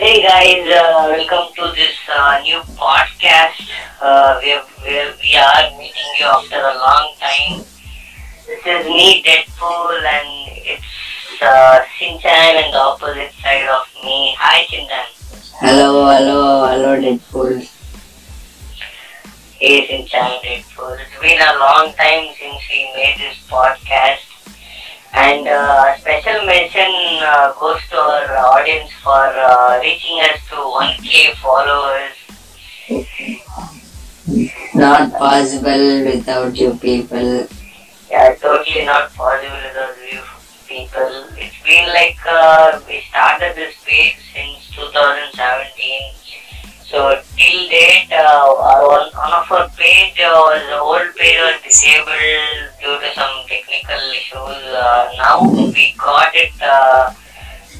hey guys, uh, welcome to this uh, new podcast. Uh, we, are meeting you after a long time. This is me, Deadpool, and it's uh, Sinchan and the opposite side of me. Hi, Chintan. Hello, hello, hello, Deadpool. Hey, Sinchan, Deadpool. It's been a long time since we made this podcast. And uh, special mention uh, goes to our audience for uh, reaching us to 1k followers. Not possible without you people. Yeah, totally not possible without you people. It's been like uh, we started this page since 2017. So till date, uh, one, one of our page uh, was the old page was disabled due to some technical issues. Uh, now we got it uh,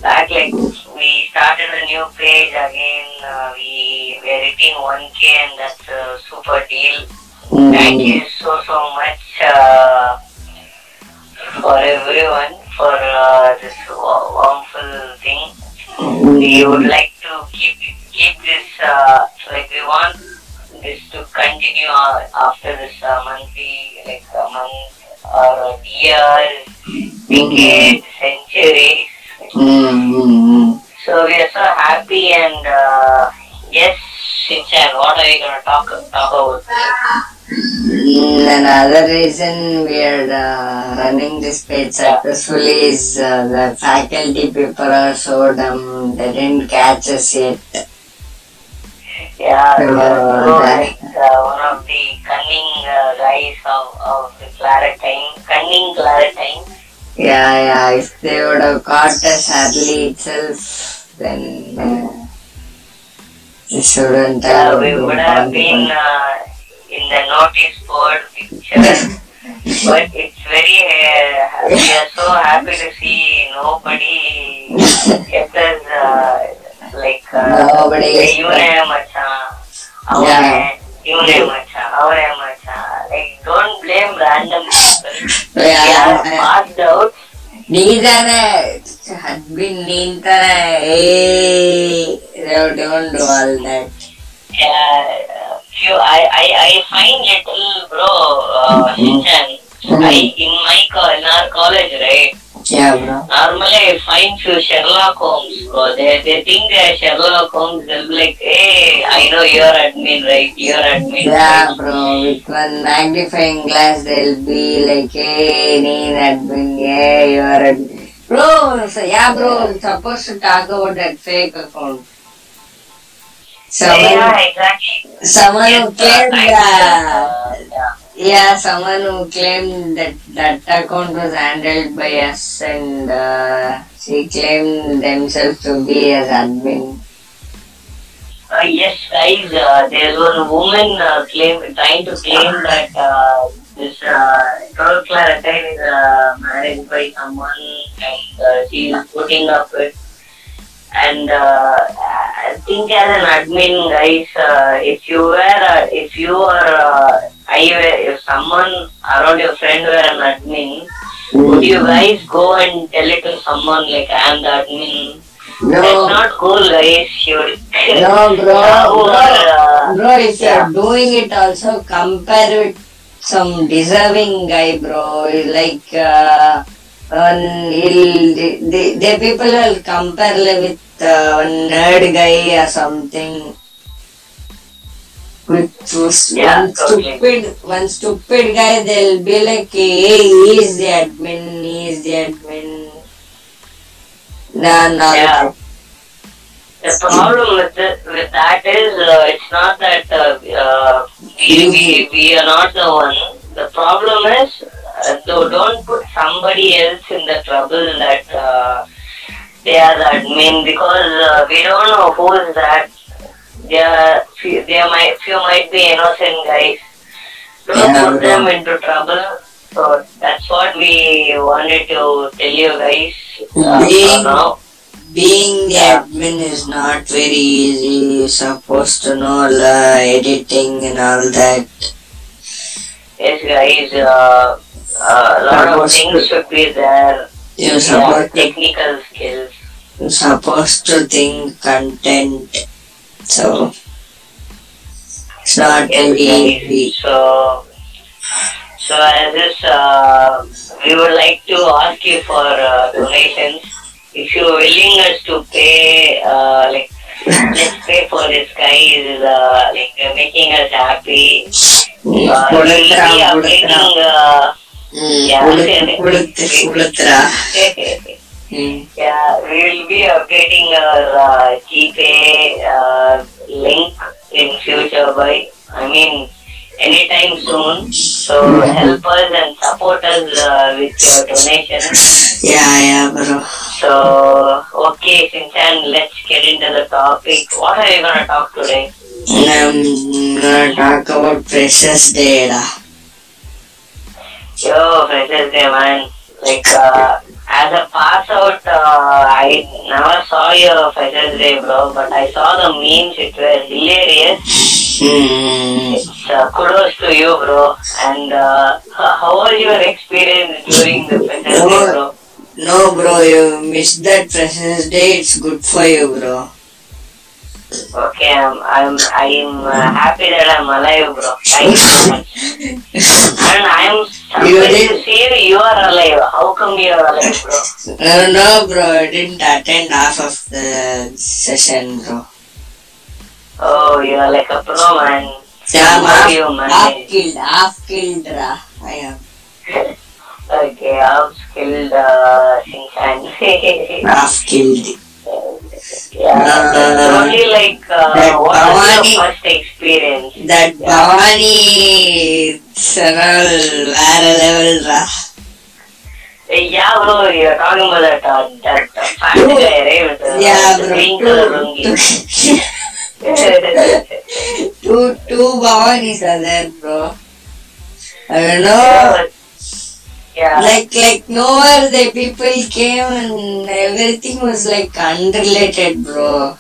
back. Like we started a new page again. Uh, we we're hitting 1k, and that's a super deal. Thank Mm, you so so much uh, for everyone for uh, this wonderful thing. We would like to keep keep this uh, like we want this to continue uh, after this uh, monthly like a month or years, decades, centuries. mm, mm, mm. So we are so happy and uh, yes, Shinchan, what are you gonna talk talk about? Mm, Another reason we are uh, running this page successfully is uh, the faculty people are so dumb, they didn't catch us yet. Yeah, Uh, that- uh, one of the cunning uh, guys of, of the Claretine, cunning Claretine. Yeah, yeah, if they would have caught us early itself, then uh, we shouldn't Uh, have we would have been uh, in the notice board picture. but it's very, uh, we are so happy to see nobody kept us uh, like uh, Nobody is- ಇವನೇ ಮಚ್ಚ ಅವನೇ ಇವನೇ ಮಚ್ಚ ಅವನೇ ಮಚ್ಚ like don't blame random people we Yeah. are passed out ನೀತಾನೆ ಹದ್ಬಿನ್ ನಿಂತಾನೆ ಏ don't do all that uh, few, I, I, I find little bro uh, Shinchan, I in my co- in our college right Yeah, bro. Normally, I find few Sherlock Holmes, bro. They, they think uh, Sherlock Holmes, they'll be like, hey, I know you're admin, right? You're admin. Yeah, right? bro. With one magnifying glass, they'll be like, hey, need admin, yeah, you're admin. Bro, so, yeah, bro, I'm supposed to talk about that fake account. Someone, yeah, exactly. someone yes, who cared. Uh, yeah. Yeah, someone who claimed that that account was handled by us and uh, she claimed themselves to be as admin. Uh, yes, guys, uh, there was a woman uh, claim, trying to claim that uh, this uh, Total is uh, married by someone and uh, she is putting up with. And uh, I think as an admin, guys, uh, if you were, uh, if you are, uh, I were, if someone around your friend were an admin, would you guys go and tell it to someone like I am the admin? No. That's No, not cool, guys. You no, bro, Who bro. uh, Bro, if yeah. you're doing it also compare with some deserving guy, bro. Like, he'll, the, the, people will compare with uh, nerd guy or something. With Yeah, one totally. stupid, one stupid guy, they'll be like, hey, he is the admin, he is the admin. No, no. Yeah. The problem with it, with that is uh, it's not that uh, uh, we, we, we are not the one. The problem is though don't put somebody else in the trouble that uh, they are the admin because uh, we don't know who is that. They are they might few might be innocent guys. Don't Yeah, put them into trouble. So that's what we wanted to tell you guys uh, Being- being the admin is not very easy. You're supposed to know the editing and all that. Yes, guys, uh, uh, a lot of things should be there. You're technical skills. You're supposed to think content, so it's not very easy. So, so as this, uh, we would like to ask you for uh, donations. If you're willing us to pay, uh, like let's pay for this guy. Is uh, like making us happy. Uh, we'll be. Uh, yeah, we will be updating our uh, GPay uh, link in future by, I mean, anytime soon. So mm-hmm. help us and support us uh, with your donations. Yeah, yeah, bro. So, okay, Sinchan, let's get into the topic. What are you going to talk today? I'm going to talk about Freshers Day. Yo, Freshers Day, man. Like, uh, as a pass out, uh, I never saw your Freshers Day, bro, but I saw the memes. It was hilarious. Hmm. It's uh, kudos to you, bro. And uh, how was your experience during the Freshers Day, bro? No, bro, you missed that Freshers Day. It's good for you, bro. Okay, I'm I'm I'm uh, happy that I'm alive, bro. Thank you so much. And I'm You did- see you are alive. How come you are alive, bro? No, no, bro, I didn't attend half of the session, bro. Oh, you are like a pro, man. Yeah, How I'm you half, half killed, half killed, ra. I am Okay, I'm skilled uh, Shinchan. half killed. yeah, No, no, no, no. only like uh, That what was Bhavani- first experience? That Bhavani, it's another வேற level, ra. Hey, yeah, bro, you're talking about that uh, that uh, fat guy, right? With, uh, Yeah, bro. green color lungi. two, two Bhavanis are there, bro. I don't know. yeah. Like like nowhere the people came and everything was like unrelated bro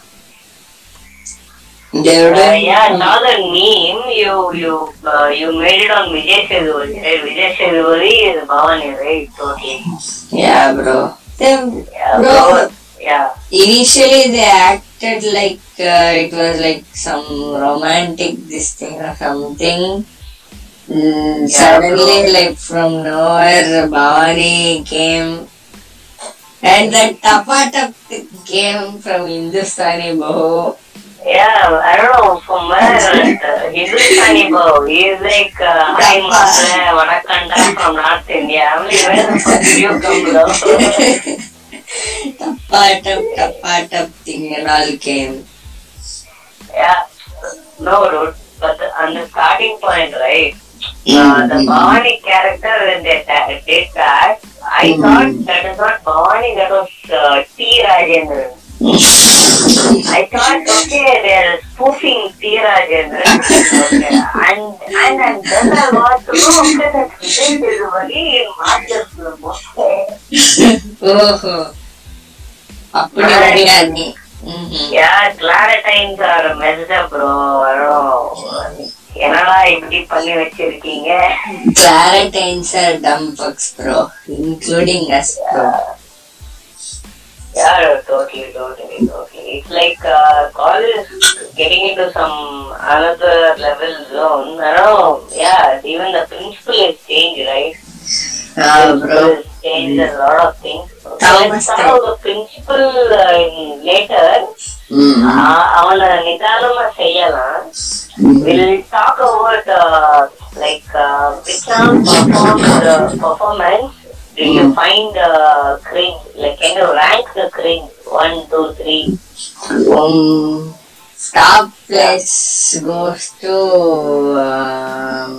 Uh, yeah, saw the meme. You you uh, you made it on Vijay Sethupathi, right? Vijay Sethupathi is Bhavani, right? Totally. yeah bro Them- Yeah, Bro. bro. Yeah. initially they acted like uh, it was like some romantic this thing or something Mm, suddenly like from nowhere Bhavani came and that tapatap came from Hindustani Bahu Yeah, I don't know from where uh, Hindustani bro. He's like uh, hi Matra, Vanakanda from North India. I'm like, where the fuck did you come, bro? tapatap tapatap thing and all came yeah, no, dude. But on the starting point, right? Uh, the Bhavani character when they ta- did that, I Mhm. thought that is not Bhavani, that was uh, T. Rajendran. I thought, okay, they're spoofing T. Rajendran. Okay. And, and, and then I got to know, okay, that's Vijay Sethupathi in Master Film. ஓஹோ அப்படி வரியா நீ ம்ஹும். Yeah, Claritines are messed up, bro. என்னடா இப்படி பண்ணி வச்சிருக்கீங்க Claritines are dumb fucks, bro, including us, bro. Yeah, totally, totally, totally. It's like uh, college getting into some another level zone. I don't know. Yeah, even the principal has changed, right? Ah, Principal bro. has changed a lot of things. So Thomas let's talk about the principal uh, in later. Mm. Uh, அவனை நிதானமா செய்யலாம் We'll talk about uh, like uh, which all performed, uh, performance did you find uh, cringe? Like can you rank the cringe? One, two, three. Um, top place goes to um,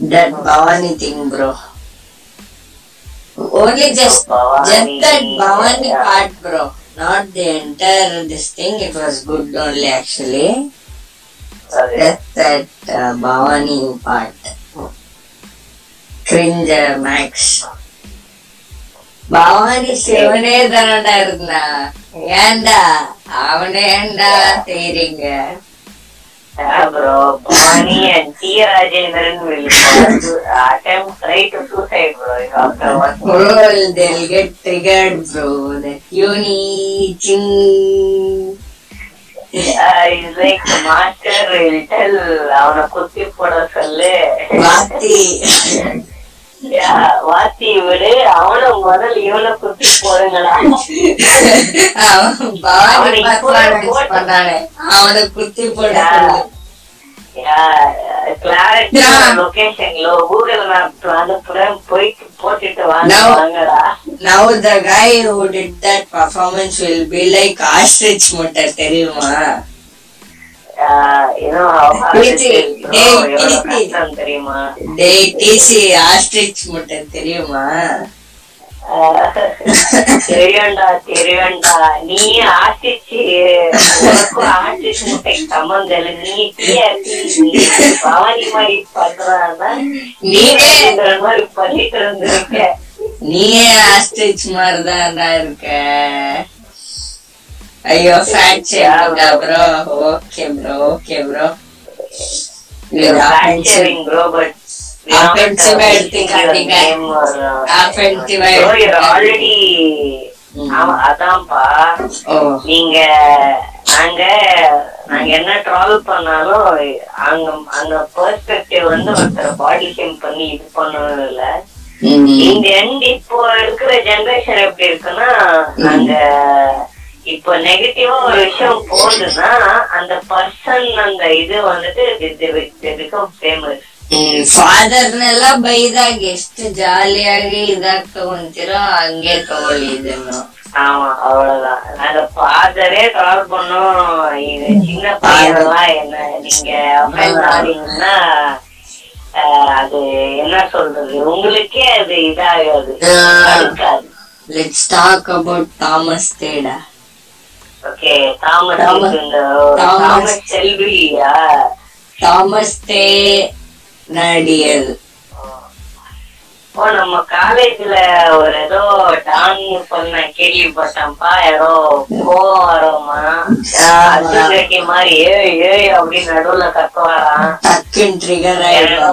that Bhavani thing, bro. Only just, Bhavani. just that Bhavani yeah. part, bro. Not the entire this thing. It was good only actually. Sorry. Just that uh, Bhavani part. Cringe uh, max. Bhavani ശിവനെ തരണ്ടായിരുന്ന ഏണ്ട അവനെ ഏണ്ട തീരിങ്ങ Bhavani and T. Rajendran will uh, attempt try to suicide, bro. After one. Bro, they'll get triggered, bro. That uni ching. Yeah, he's like the master will tell அவனை குத்தி போட சொல்லு வாத்தி விடு அவனை முதல் இவனை குத்தி போடுங்களா அவனை குத்தி போட Now the guy who did that performance will be like ostrich mutter, தெரியுமா தெரியுமா? டேய் டிசி ஆஸ்ட்ரிச் முட்டை தெரியுமா? ஆஹ், தெரியும்டா தெரியும்டா. நீ ஆசிச்சு உனக்கும் ஆசிச்சு சம்மந்தம் இல்லை. நீ பவானி மாதிரி பண்றான்னா நீனே மாதிரி பண்ணிட்டு இருந்திருக்க நீயே ஆஸ்ட்ரிச் மாதிரி தான்டா இருக்க. ஐயோ okay bro Aí bro Santiago quebrou, quebrou, quebrou. அதான்ப்பா. நீங்க அங்க நாங்க என்ன டிராவல் பண்ணாலும் அங்க அங்க பெர்ஸ்பெக்டிவ் வந்து ஒருத்தர் பாடி ஷேம் பண்ணி இது பண்ணணும் இல்ல. இந்த இப்போ இருக்கிற ஜெனரேஷன் எப்படி இருக்குன்னா நாங்க இப்போ நெகட்டிவா ஒரு விஷயம் போகுதுன்னா அந்த பர்சன் அந்த இது வந்துட்டு பிகம் ஃபேமஸ் ಫಾದರ್ನೆಲ್ಲ ಬೈದಾಗ ಎಷ್ಟು ಜಾಲಿಯಾಗಿ ಇದಾಗ್ ತಗೊಂತಿರೋ ಹಂಗೆ ತಗೊಳ್ಳಿ ಇದನ್ನು ஆமா அவ்வளவுதான் நாங்க ஃபாதரே ட்ராவல் பண்ணோம் இது சின்ன பையனெல்லாம் என்ன நீங்க offend ஆனீங்கன்னா ஆஹ், அது என்ன சொல்றது உங்களுக்கே அது இதாகாது ஆஹ். அடுக்காது let's talk about Thomas ತೇಡ okay Thomas the நடிகர் ஓ. நம்ம காலேஜ்ல ஒரு ஏதோ டான் பண்ண கேள்விப்பட்டேன்ப்பா. யாரோ போறோமா மாதிரி ஏ ஏ அப்படின்னு நடுவுல கத்துவாராம். டக்குன்னு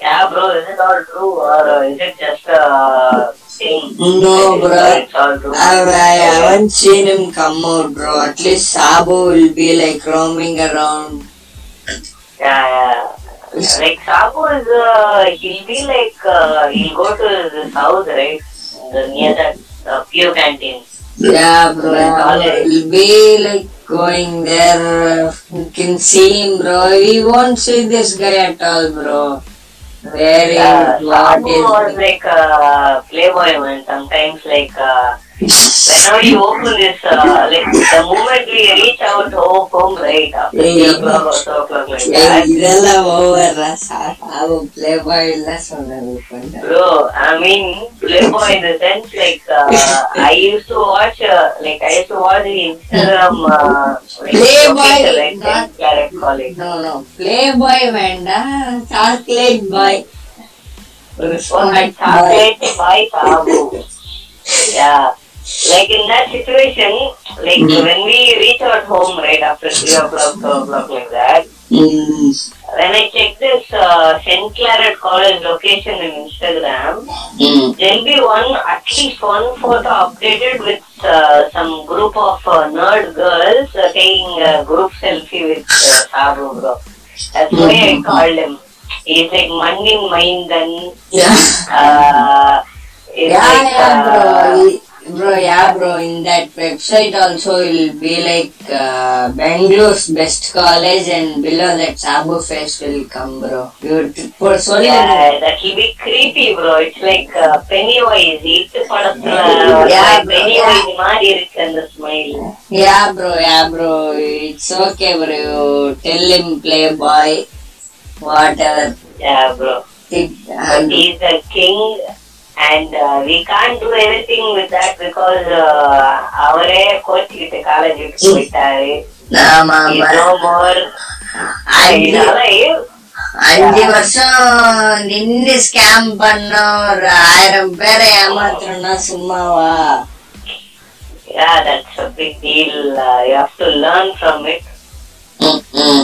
Yeah, bro, is it all true or uh, is it just a thing? No, bro. It's all true. I haven't seen him come out, bro. At least Sabu will be like roaming around. Yeah, yeah. Like Sabu is, uh, he'll be like, uh, he'll go to his house, right? The, near that uh, Pure canteen. Yeah, bro. College. He'll be like going there. You can see him, bro. We won't see this guy at all, bro. Where Yeah, is what Sabu was is? like a playboy man. Sometimes like, uh, whenever you open this, uh, like the moment we reach out home, home right, after Yeah. 3 o'clock or 4 o'clock like ಏ, that. ಇದೆಲ್ಲ over ಸಾವು play ಬಾಯ್ ಇಲ್ಲ Sonna Bro, I mean, Playboy in the sense like uh, I used to watch uh, like I used to watch the Instagram uh, like, Playboy, location, like not- Saint Claret College. No no play ಬಾಯ್ ಬೇಡ chocolate bye Oh, like chocolate by Sabu. Yeah. Like in that situation, like when we reach our home right after three o'clock, two o'clock like that, when I check this uh, St. Claret College location in Instagram, there'll be one, at least one photo updated with uh, some group of uh, nerd girls uh, taking a group selfie with uh, Sabu bro. That's why I called him. He's like Mandin Maindan. Uh, it's Yeah, like, yeah, bro uh, Bro, yeah, bro. In that website also will be like uh, Bangalore's best college, and below that Sabu face will come, bro. You for so yeah, that will be creepy, bro. It's like uh, Pennywise. இட்டு படத்துல Yeah, bro, Pennywise மாதிரி இருக்கு அந்த smile Yeah, bro. Yeah, bro. It's okay, bro. You tell him playboy, whatever. Yeah, bro. It, But and, he's the king and uh, we can't do anything with that because uh, அவரே கோச்சிக்கிட்டு college விட்டு போயிட்டாரு ஆமா, He's ஆமா. no more அஞ்சு இதனால அஞ்சு வருஷம் நின்னு ஸ்கேம் பண்ண ஒரு ஆயிரம் பேரை ஏமாத்துறோம்னா சும்மாவா yeah that's a big deal uh, you have to learn from it ம்,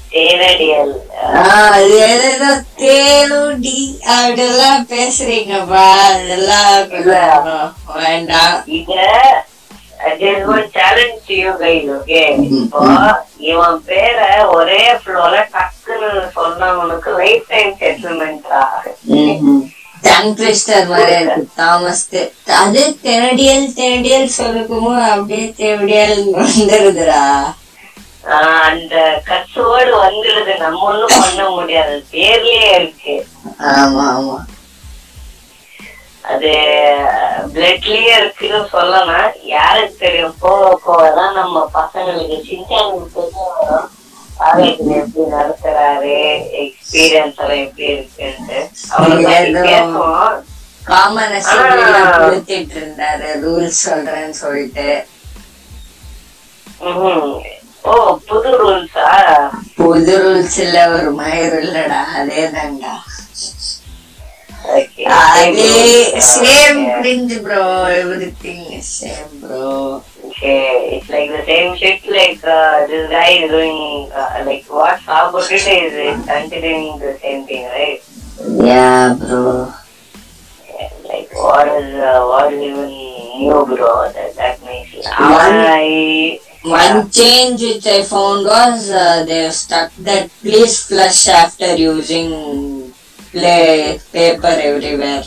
தேனோடி அப்படிலாம் பேசுறீங்கப்பா. அதெல்லாம் வேண்டாம். இங்க there's one challenge to you guys, okay? இப்போ இவன் பேரை ஒரே ஃப்ளோல டக்குன்னு சொன்னவனுக்கு லைஃப் டைம் மாதிரி இருக்கு. அது தெனடியல் தெனடியல் சொல்லுக்குமோ அப்படியே தெனடியல் வந்துருதுடா. அந்த கட்சுவோடு வந்துடுது. நம்ம ஒண்ணும் பண்ண முடியாது. பேர்லயே இருக்கு. ஆமா ஆமா. அது பிளட்லயே இருக்குன்னு சொல்லலாம். யாருக்கு தெரியும்? போக போக தான் நம்ம பசங்களுக்கு சின்சானுக்கு தெரிய வரும் காலேஜ்ல எப்படி நடத்துறாரு? எக்ஸ்பீரியன்ஸ் எல்லாம் எப்படி இருக்குன்ட்டு. ஏதோ- பேசுவோம். காமன் இருந்தாரு. ரூல்ஸ் சொல்றேன்னு சொல்லிட்டு. ஓ புது ரூல்ஸா புது ரூல்ஸ் இல்ல ஒரு மயிர் இல்லடா அதே தான்டா அதே same print bro everything same bro Okay, it's like the same shit like uh, this guy is doing uh, like what Sabotit is is continuing the same thing, right? Yeah bro Like what is uh, what is even new, bro? That that makes. One- I One change which I found was uh, they've stuck that please flush after using play paper everywhere.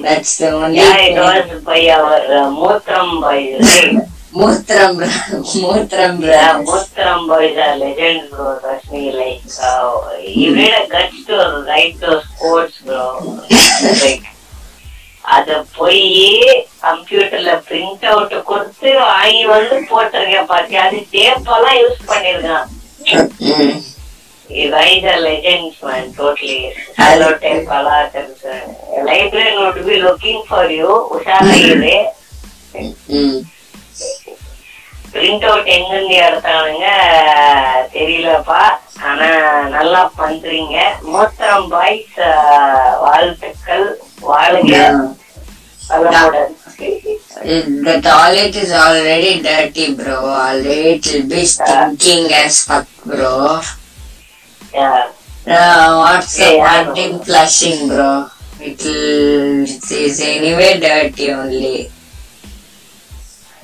That's the only yeah, it was by our uh, Mutram boys, right? Mutram yeah. Mutram boys are legends, bro. Trust me, like uh, you need a guts to write those quotes, bro. like அத போய் கம்ப்யூட்டர்ல print out கொடுத்து வாங்கி வந்து போட்டிருக்கேன் பாத்தி அது டேப்பெல்லாம் யூஸ் பண்ணிருக்கான் Mm. guys are legends man totally hello tape எல்லாம் librarian would be looking for you உஷாராயிரு Mm. பிரிண்ட் அவுட் எங்கிருந்து எடுத்தானுங்க தெரியலப்பா ஆனா நல்லா பண்றீங்க மூத்திரம் பாய்ஸ் வாழ்த்துக்கள் வாழுங்க Yeah. வளமுடன் It- The toilet is already dirty, bro. Already it will be stinking as fuck, bro. Yeah. Uh, what's the Yeah, I point know. in flushing, bro? It will, it is anyway dirty only.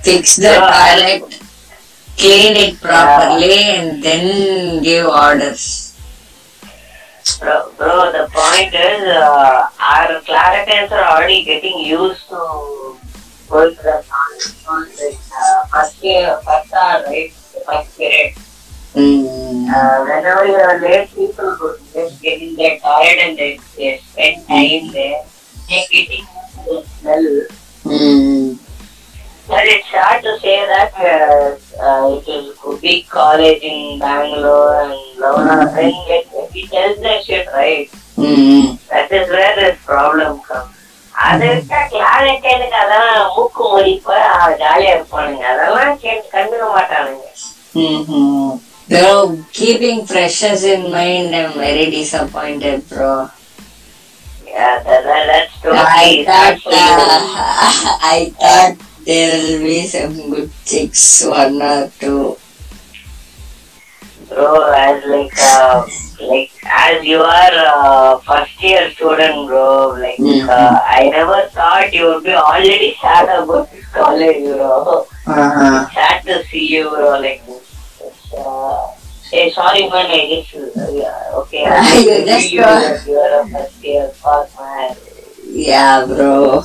Fix the Yeah, I- toilet, clean it properly, and then give orders. Bro, bro, the point is, uh, our Claritans are already getting used to going to the con- like, uh, first year, first hour, right? The first period. Mm. Uh, whenever you are late, people would just get in their toilet and they, they spend time there. They're getting used to the smell. Mm. But it's hard to say that uh, uh, it is a big college in Bangalore and Lavana. Then get, he tells that shit, right? Mm. That is where this problem comes. அதை விட்டா கிளாரிட்டனுக்கு அதான் மூக்கு முடிப்ப ஜாலியா இருப்பானுங்க அதெல்லாம் கேட்டு கண்டுக்க மாட்டானுங்க Mm-hmm. Bro, keeping freshers in mind, I'm very disappointed, bro. Yeah, that, that, that's I totally thought, not for you. uh, I thought there will be some good chicks, one or two. bro as like uh, like as you are a first year student bro like Mhm. uh, i never thought you would be already sad about this college bro Uh-huh. sad to see you bro like uh, hey sorry man i just uh, yeah, okay I You just you you are a first year fuck man Yeah, bro.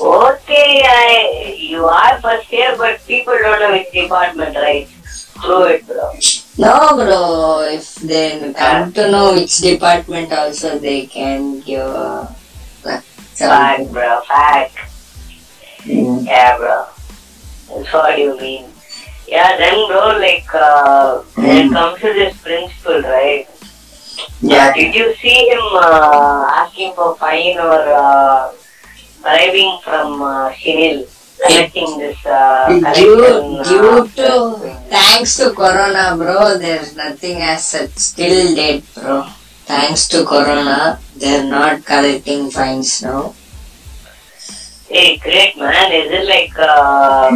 Okay I, you are first year but people don't know which department right Screw it bro No, bro. If they come to know which department, also they can give a, like, some. fact bro fact Mm. Yeah, bro. That's what you mean. Yeah, then, bro, like, uh, when it comes to this principle, right? Yeah. Did you see him uh, asking for fine or uh, bribing from uh, Shinil, collecting this uh, due, collection. due uh, to thanks to corona bro there's nothing as such still dead bro thanks to corona they're not collecting fines now Hey, great man. Is it like uh,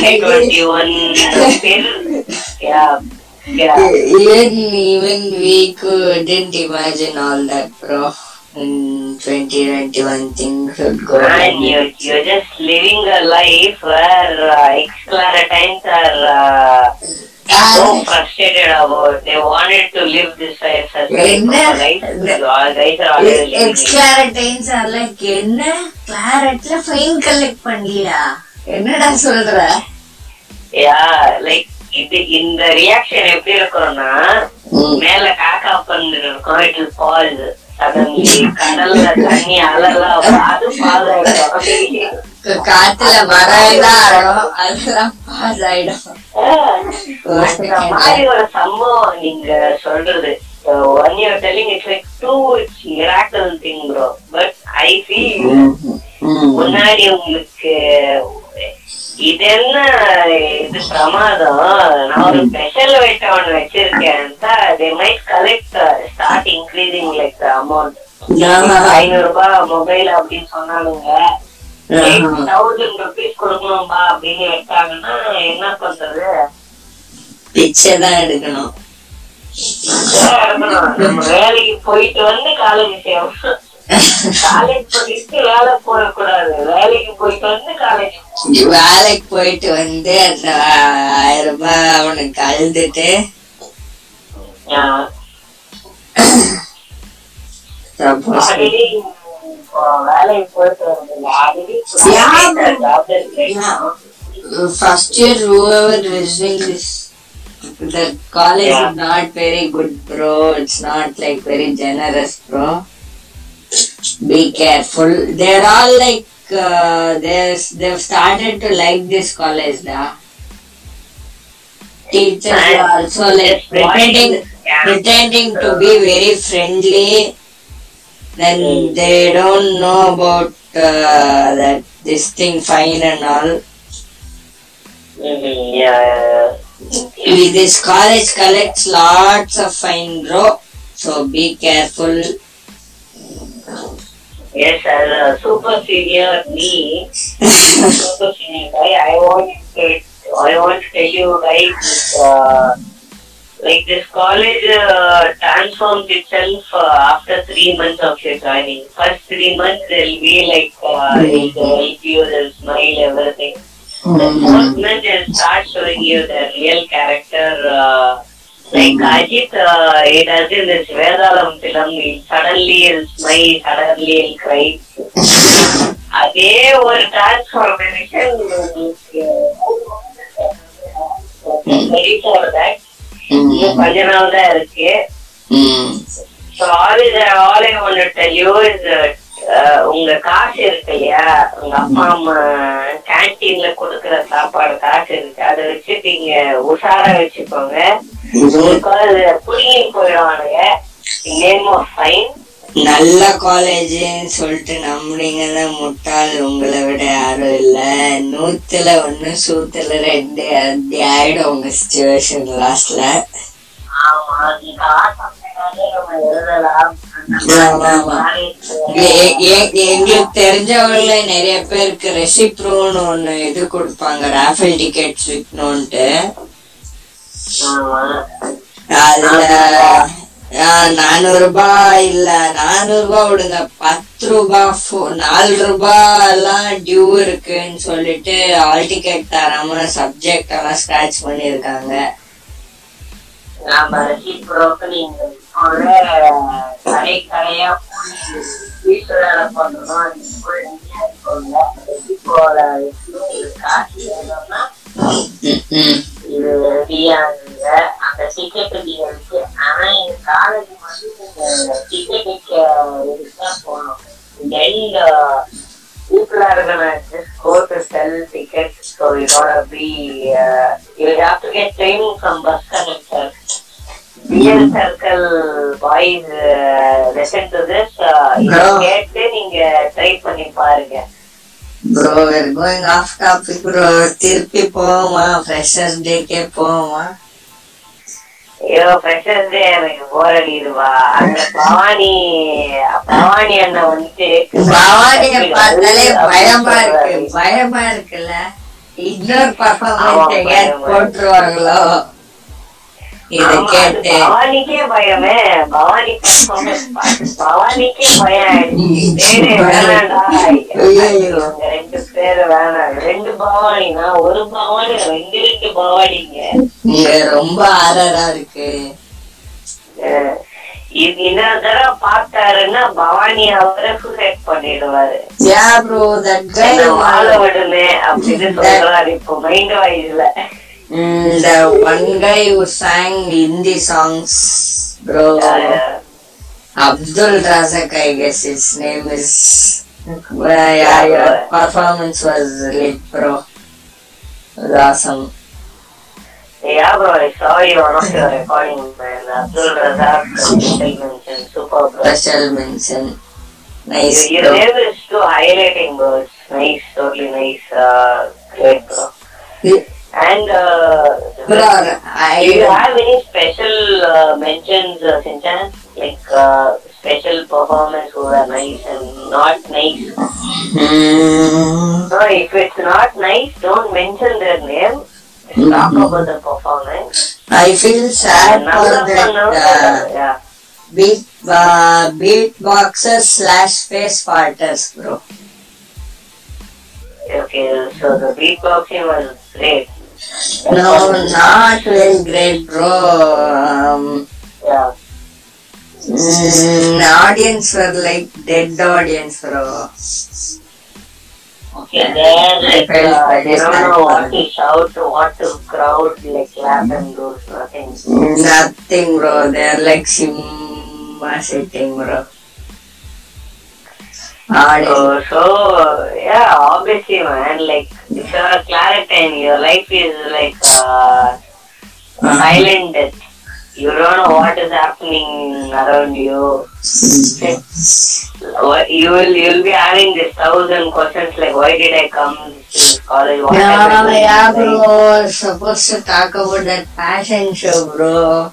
2021 still? Yeah. Yeah. even even we couldn't imagine all that bro in 2021 things would go like you, you're just living a life where uh, ex-Claritines are uh, so frustrated about. They wanted to live this life as guys are like என்ன கிளாரட்ல fine collect பண்ணலையா என்னடா சொல்ற Yeah, like இது இந்த reaction எப்படி இருக்கும்னா மேல காக்கா பண்ணு இருக்கும் இட் will fall காத்துல மரம் அதெல்லாம் பாஸ் ஆயிடும் அந்த மாதிரி ஒரு சம்பவம் நீங்க சொல்றது. One year telling it's like to it's miracle thing bro but I feel முன்னாடி உங்களுக்கு இது என்ன இது பிரமாதம்? நான் ஒரு ஸ்பெஷல் வெயிட் ஒன்று வச்சிருக்கேன். They might collect start increasing like amount ஐநூறு ரூபாய் மொபைல் அப்படின்னு சொன்னாலுங்க. தௌசண்ட் ருபீஸ் கொடுக்கணும்பா அப்படின்னு எடுத்தாங்கன்னா என்ன பண்றது? பிச்சை தான் எடுக்கணும். வேலைக்கு போயிட்டு வந்து காலேஜ் சேவணும் காலேஜ் போயிட்டு வேலை போடக்கூடாது வேலைக்கு போயிட்டு வந்து காலேஜ் வேலைக்கு போயிட்டு வந்து அந்த ஆயிரம் ரூபாய் அவனுக்கு அழுதுட்டு வேலைக்கு போயிட்டு வந்து first year whoever listening this the college Yeah. is not very good bro it's not like very generous bro be careful. They're all like uh, they're, they've started to like this college now teachers are also like pretending pretending to be very friendly. Then they don't know about uh, that this thing fine and all. Yeah. this college collects lots of fine bro. So be careful Yes, as a super senior me, super senior guy, I want to, I want to tell you guys, uh, like this college uh, transforms itself uh, after three months of your joining. First three months they'll be like, uh, they'll help you, they'll smile, everything. The fourth month they'll start showing you their real character. Uh, like Ajit, uh, he does in this Vedalam film, he suddenly he'll smile, suddenly he'll cry. அதே ஒரு transformation கொஞ்ச நாள் தான் இருக்கு Mm. So all is all I want tell you is உங்க காசு இருக்கு இல்லையா? உங்க அப்பா அம்மா கேன்டீன்ல கொடுக்குற சாப்பாடு காசு இருக்கு. அதை வச்சு நீங்க உஷாரா வச்சுக்கோங்க. because புடிங்கி போயிடுவானுங்க. நேம் ஆஃப் ஃபைன் நல்ல காலேஜ்னு சொல்லிட்டு நம்புறீங்கல்ல முட்டாள் உங்களை விட யாரும் இல்ல. நூத்துல ஒண்ணு சூத்துல ரெண்டு. அப்படி ஆயிடும் உங்க சுச்சுவேஷன் லாஸ்ட்ல ஆமா நீ காசு அப்படின்னாலே நம்ம எழுதலாம். ஆமா, ஆமா. எங்களுக்கு தெரிஞ்சவங்கள நிறைய பேருக்கு ரெசிப்ரோன்னு ஒண்ணு இது கொடுப்பாங்க. ராஃபல் டிக்கெட்ஸ் விற்கணும்ட்டு ஆமா அதுல நானூறு ரூபாய் இல்ல நானூறு ரூபாய் விடுங்க. பத்து ரூபாய் நாலு ரூபாய் எல்லாம் டியூ இருக்குன்னு சொல்லிட்டு ஆல் டிக்கெட் தராம சப்ஜெக்ட் எல்லாம் ஸ்கிராச் பண்ணிருக்காங்க நாம ரசிப்ரோக்கு நீங்க இப்போவே கடை கடையா போய் வீட்டு வேலை பண்றோம் நீங்க போய் ரெடியா இருக்கோங்க ரெசிப்ரோல காசு வேணும்னா இது ரெடியாகுங்க அந்த டிக்கெட் நீங்க இருக்கு ஆனா எங்க காலேஜ் வந்து நீங்க டிக்கெட்டுக்கு இதுதான் போகணும் தென் people are gonna just go to sell tickets so you gotta be uh, you have to listen to this uh, இதை Bro. கேட்டு நீங்க ட்ரை பண்ணி பாருங்க. ப்ரோ off topic ப்ரோ திருப்பி போவோமா? ஃப்ரெஷர்ஸ் டேக்கே போவோமா? ஐயோ ஃப்ரெஷர்ஸ் டே எனக்கு போர் அந்த பவானி பவானி அண்ணன் வந்துட்டு பவானிய பார்த்தாலே பயமா இருக்கு. பயமா இருக்குல்ல. இன்னொரு பர்ஃபார்மன்ஸ் எங்கேயாவது போட்டுருவாங்களோ இத கேட்டு பவானிக்கே பயமே. பவானிக்கே பயம். ரெண்டு பேரு வேணாம் ரெண்டு பவானினா ஒரு பவானி ரெண்டு ரெண்டு பவானிங்க. ரொம்ப ஆரரா இருக்கு. இது இன்னொரு தடவை பார்த்தாருன்னா பவானி அவரை சூசைட் பண்ணிடுவாரு. வாழ விடுமே அப்படின்னு சொல்றாரு இப்போ mind Mm, the one guy who sang Hindi songs, bro. Yeah, yeah. Abdul Razak, I guess his name is. Well, yeah, your performance was lit, bro. It was awesome. Yeah, bro, I saw you on of your recording, man. Abdul Razak, special mention, super, bro. Special mention. Nice, Your, your name is too highlighting, bro. It's nice, totally nice. Uh, great, bro. And, uh, bro do you have any special uh, mentions, uh, Sinchan? Like, uh, special performance who are nice and not nice? Hmm. No, if it's not nice, don't mention their name. Just talk about the performance. I feel sad for that uh, yeah. beat uh, beatboxers slash face parters bro Okay, so the beatboxing was great. No, not very great, bro. Um, Yeah. mm, the audience were like dead audience, bro. Okay, there, like, I uh, they don't know what to shout, what to crowd, like, clap and do nothing. Nothing, bro. They're like Simba sitting, bro. Audience. So, so, yeah, obviously, man, like, if you're a Claritin, your life is like uh, silent death. You don't know what is happening around you. You will you'll be having this thousand questions like why did I come to college? What have I Yeah, done yeah, in life? bro. Supposed to talk about that fashion show, bro.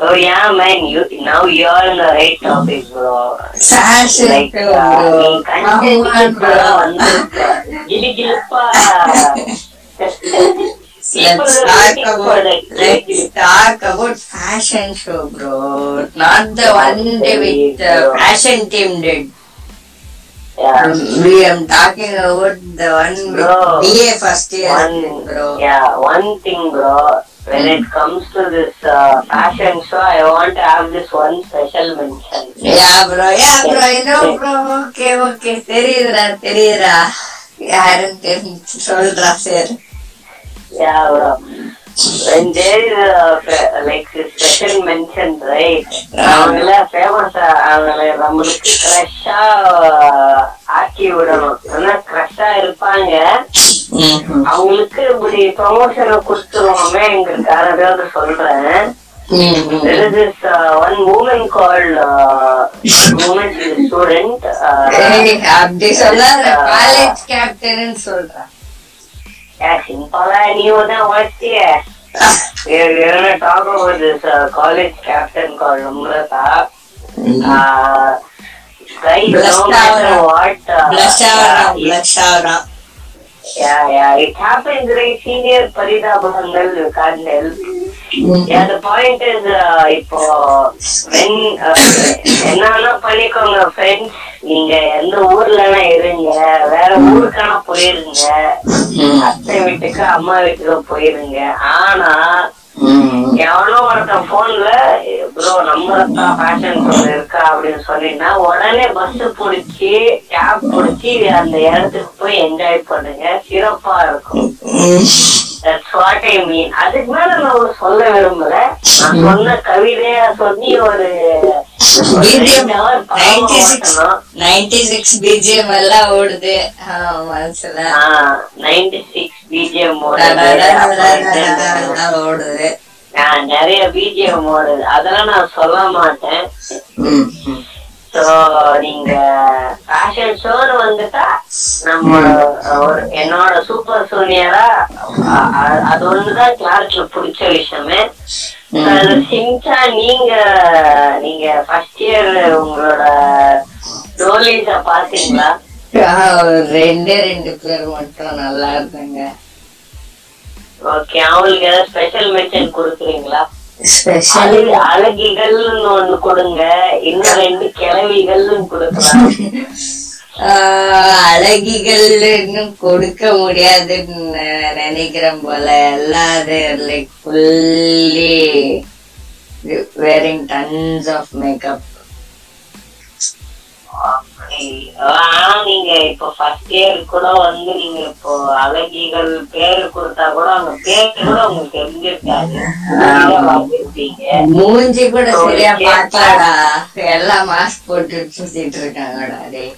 Oh yeah, man. You now you are on the right topic, bro. Fashion, like, bro. Uh, content, bro. Gili gilpa. Let's talk about let's talk about fashion show, bro. Not the one day with the uh, fashion team did. Yeah. Um, we am talking about the one bro, BA first year, one, bro. Yeah, one thing, bro. When it comes to this uh, fashion show, I want to have this one special mention. Yeah, bro. Yeah, bro. I know, bro. Okay, okay. தெரியுதுடா யாருன்னு தெரிஞ்சு சொல்றா சரி Yeah, bro. When there is uh, fe- like special mention, right? அவங்கள famous அவங்கள நம்மளுக்கு க்ரஷா ஆக்கி விடணும் ஆனா க்ரஷா இருப்பாங்க அவங்களுக்கு இப்படி ப்ரொமோஷனை கொடுத்துருவோமேங்கிறதுக்காக ஏதாவது சொல்றேன் There is this uh, one woman called uh, woman is a student. ஏய், Uh, அப்படி சொல்லாத காலேஜ் கேப்டன் சொல்றா yeah, simple. நீ தான் வச்சிய We're, we're gonna talk about this uh, college captain called Namrata. Uh, guys, Blush no matter ஆகுறான். what. Uh, blush yeah, ஆகுறான் it- blush ஆகுறான் yeah, yeah, it happens, right? Senior பரிதாபங்கள் you can't help. Yeah, the point is, uh, இப்போ when uh, என்னன்னா பண்ணிக்கோங்க friends நீங்க எந்த ஊர்லனா இருங்க. வேற ஊருக்கான போயிருங்க. அத்தை வீட்டுக்கு அம்மா வீட்டுக்கு போயிருங்க. ஆனா எவனோ ஒருத்தன் போன்ல ப்ரோ நம்ம ஃபேஷன் ஷோ இருக்கா அப்படின்னு சொன்னீங்கன்னா உடனே பஸ் பிடிச்சி கேப் பிடிச்சி அந்த இடத்துக்கு போய் என்ஜாய் பண்ணுங்க சிறப்பா இருக்கும். அதுக்கு மேல நான் சொல்ல விரும்பல நான் சொன்ன கவிதையா சொல்லி ஒரு ஒரு BGM ரெண்டு hour படமா 96 ஓட்டணும். 96 பிஜிஎம் எல்லாம் ஓடுது ஆ, மனசுல ஆஹ், 96 BGM ஓடுது. நான் நிறைய பிஜிஎம் ஓடுது அதெல்லாம் நான் சொல்ல மாட்டேன். சோ நீங்க ஃபேஷன் ஷோர் வந்துட்டா நம்ம ஒரு என்னோட சூப்பர் சூனியரா அது ஒண்ணுதான் கிளாஸ்ல பிடிச்ச விஷயமே. சிம்சா நீங்க நீங்க ஃபர்ஸ்ட் இயர் உங்களோட டோலிஸ பாத்தீங்களா? ரெண்டே ரெண்டு பேர் மட்டும் நல்லா இருந்தாங்க. ஓகே அவங்களுக்கு ஏதாவது ஸ்பெஷல் மென்ஷன் கொடுக்குறீங்களா? அழகிகள்னு ஒண்ணு கொடுங்க. இன்னும் ரெண்டு கிழவிகள்னு கொடுக்கலாம். அழகிகள் இன்னும் கொடுக்க முடியாதுன்னு நினைக்கிறேன் போல. எல்லாம் like fully tons of makeup. அப்படி. ஆனா நீங்க இப்போ ஃபர்ஸ்ட் இயர் கூட வந்து நீங்க இப்போ அழகிகள் பேரு கொடுத்தா கூட அவங்க பேரு கூட உங்களுக்கு பார்த்திருப்பீங்க. மூஞ்சி கூட சரியா பார்த்தாடா? எல்லாம் மாஸ்க் போட்டு சுத்திட்டு இருக்காங்கடா டேய்.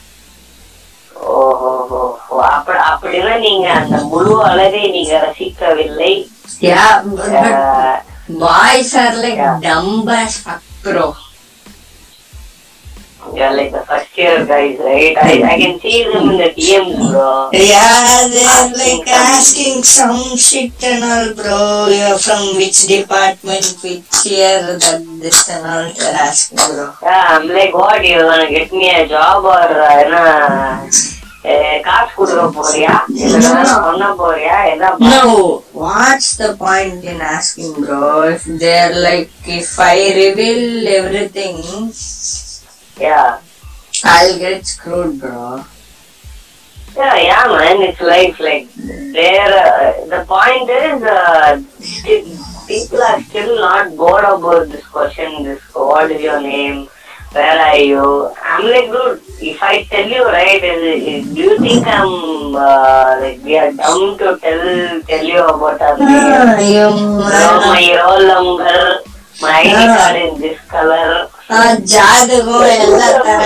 ஓஹோ அப்படி அப்படின்னா நீங்க அந்த முழு அழகை நீங்க ரசிக்கவில்லை. but Uh, boys are like Yeah. dumb as fuck, bro. you're like the first year guys, right? I, I can see them in the DMs, bro. Yeah, they're like asking some shit and all, bro. You're from which department, which year, that this and all, they're asking, bro. Yeah, I'm like, what, you gonna get me a job or uh, என்ன eh, காசு கொடுக்க போறியா இல்ல பண்ண போறியா என்ன ப- No, what's the point in asking, bro? If they're like, if I reveal everything, yeah. I'll get screwed, bro. Yeah, yeah, man. It's life. Like there, uh, the point is, uh, people are still not bored about this question. This, what is your name? Where are you? I'm like, dude. If I tell you, right, do you think I'm uh, like we are dumb to tell tell you about our name? you So my roll number, my ID card is this color. ಜಾದಗೂ ಎಲ್ಲ ತರ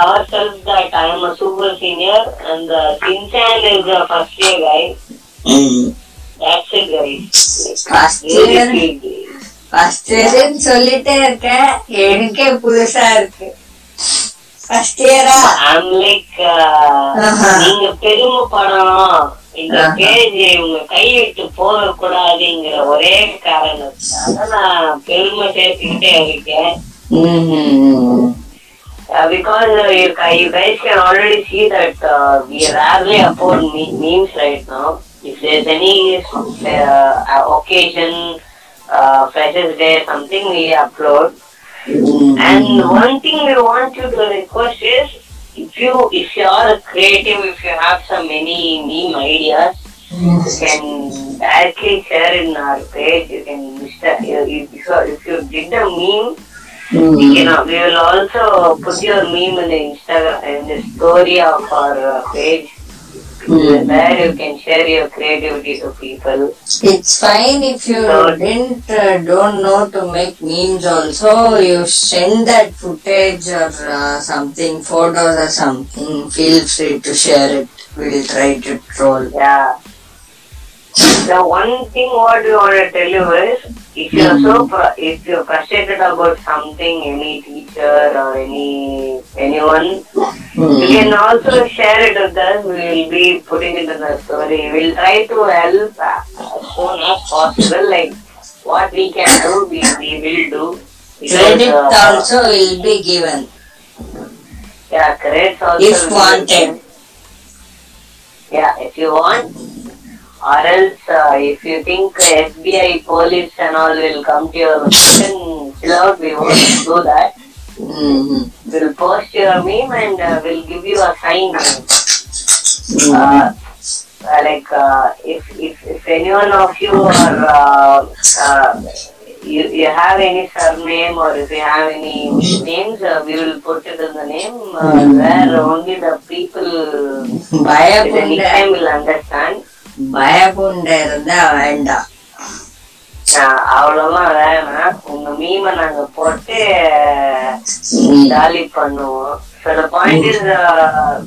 ourselves that I am a super senior and the thin sand is the first year guy. Mm. That's it guys. First year. First year சொல்லிட்டே இருக்க எனக்கே புதுசா இருக்கு first இயரா ஐ அம் like நீங்க பெருமை படம் Uh-huh. பேஜ் உங்க கைவிட்டு போக கூடாதுங்கிற ஒரே காரணத்தால நான் பெருமை சேர்த்துக்கிட்டே இருக்கேன் Uh, because uh, you, ca- you guys can already see that uh, we rarely upload me- memes right now. If there's any uh, occasion, uh, Freshers Day, something we upload. And one thing we want you to request is, if you if you are a creative, if you have some any meme ideas, you can directly share in our page. You can. If you, if you did a meme, you know, we will also put your meme in the Instagram in the story of our uh, page. There you can share your creativity to people. It's fine if you didn't uh, don't know to make memes also. You send that footage or uh, something, photos or something. Feel free to share it. We'll try to troll. Yeah. The one thing what we want to tell you is, if you're so fr- if you're frustrated about something, any teacher or any anyone, you can also share it with us. We will be putting it in the story. We'll try to help as soon as possible. Like what we can do, we, we will do. Credit uh, also will be given Yeah, credits also. if wanted. Yeah, if you want or else uh, if you think FBI police and all will come to your kitchen, chill out, we won't do that. Mm. We'll post your meme and uh, we'll give you a sign. Mm. Uh, like uh, if, if if anyone of you are uh, you, you have any surname or if you have any names, uh, we will put it in the name uh, mm-hmm. where only the people by the nickname will understand. பயப்புண்ட இருந்தா வேண்டாம் அவ்வளவுதான் வேணாம் உங்க மீமை நாங்க போட்டு jolly பண்ணுவோம் So the point is, uh,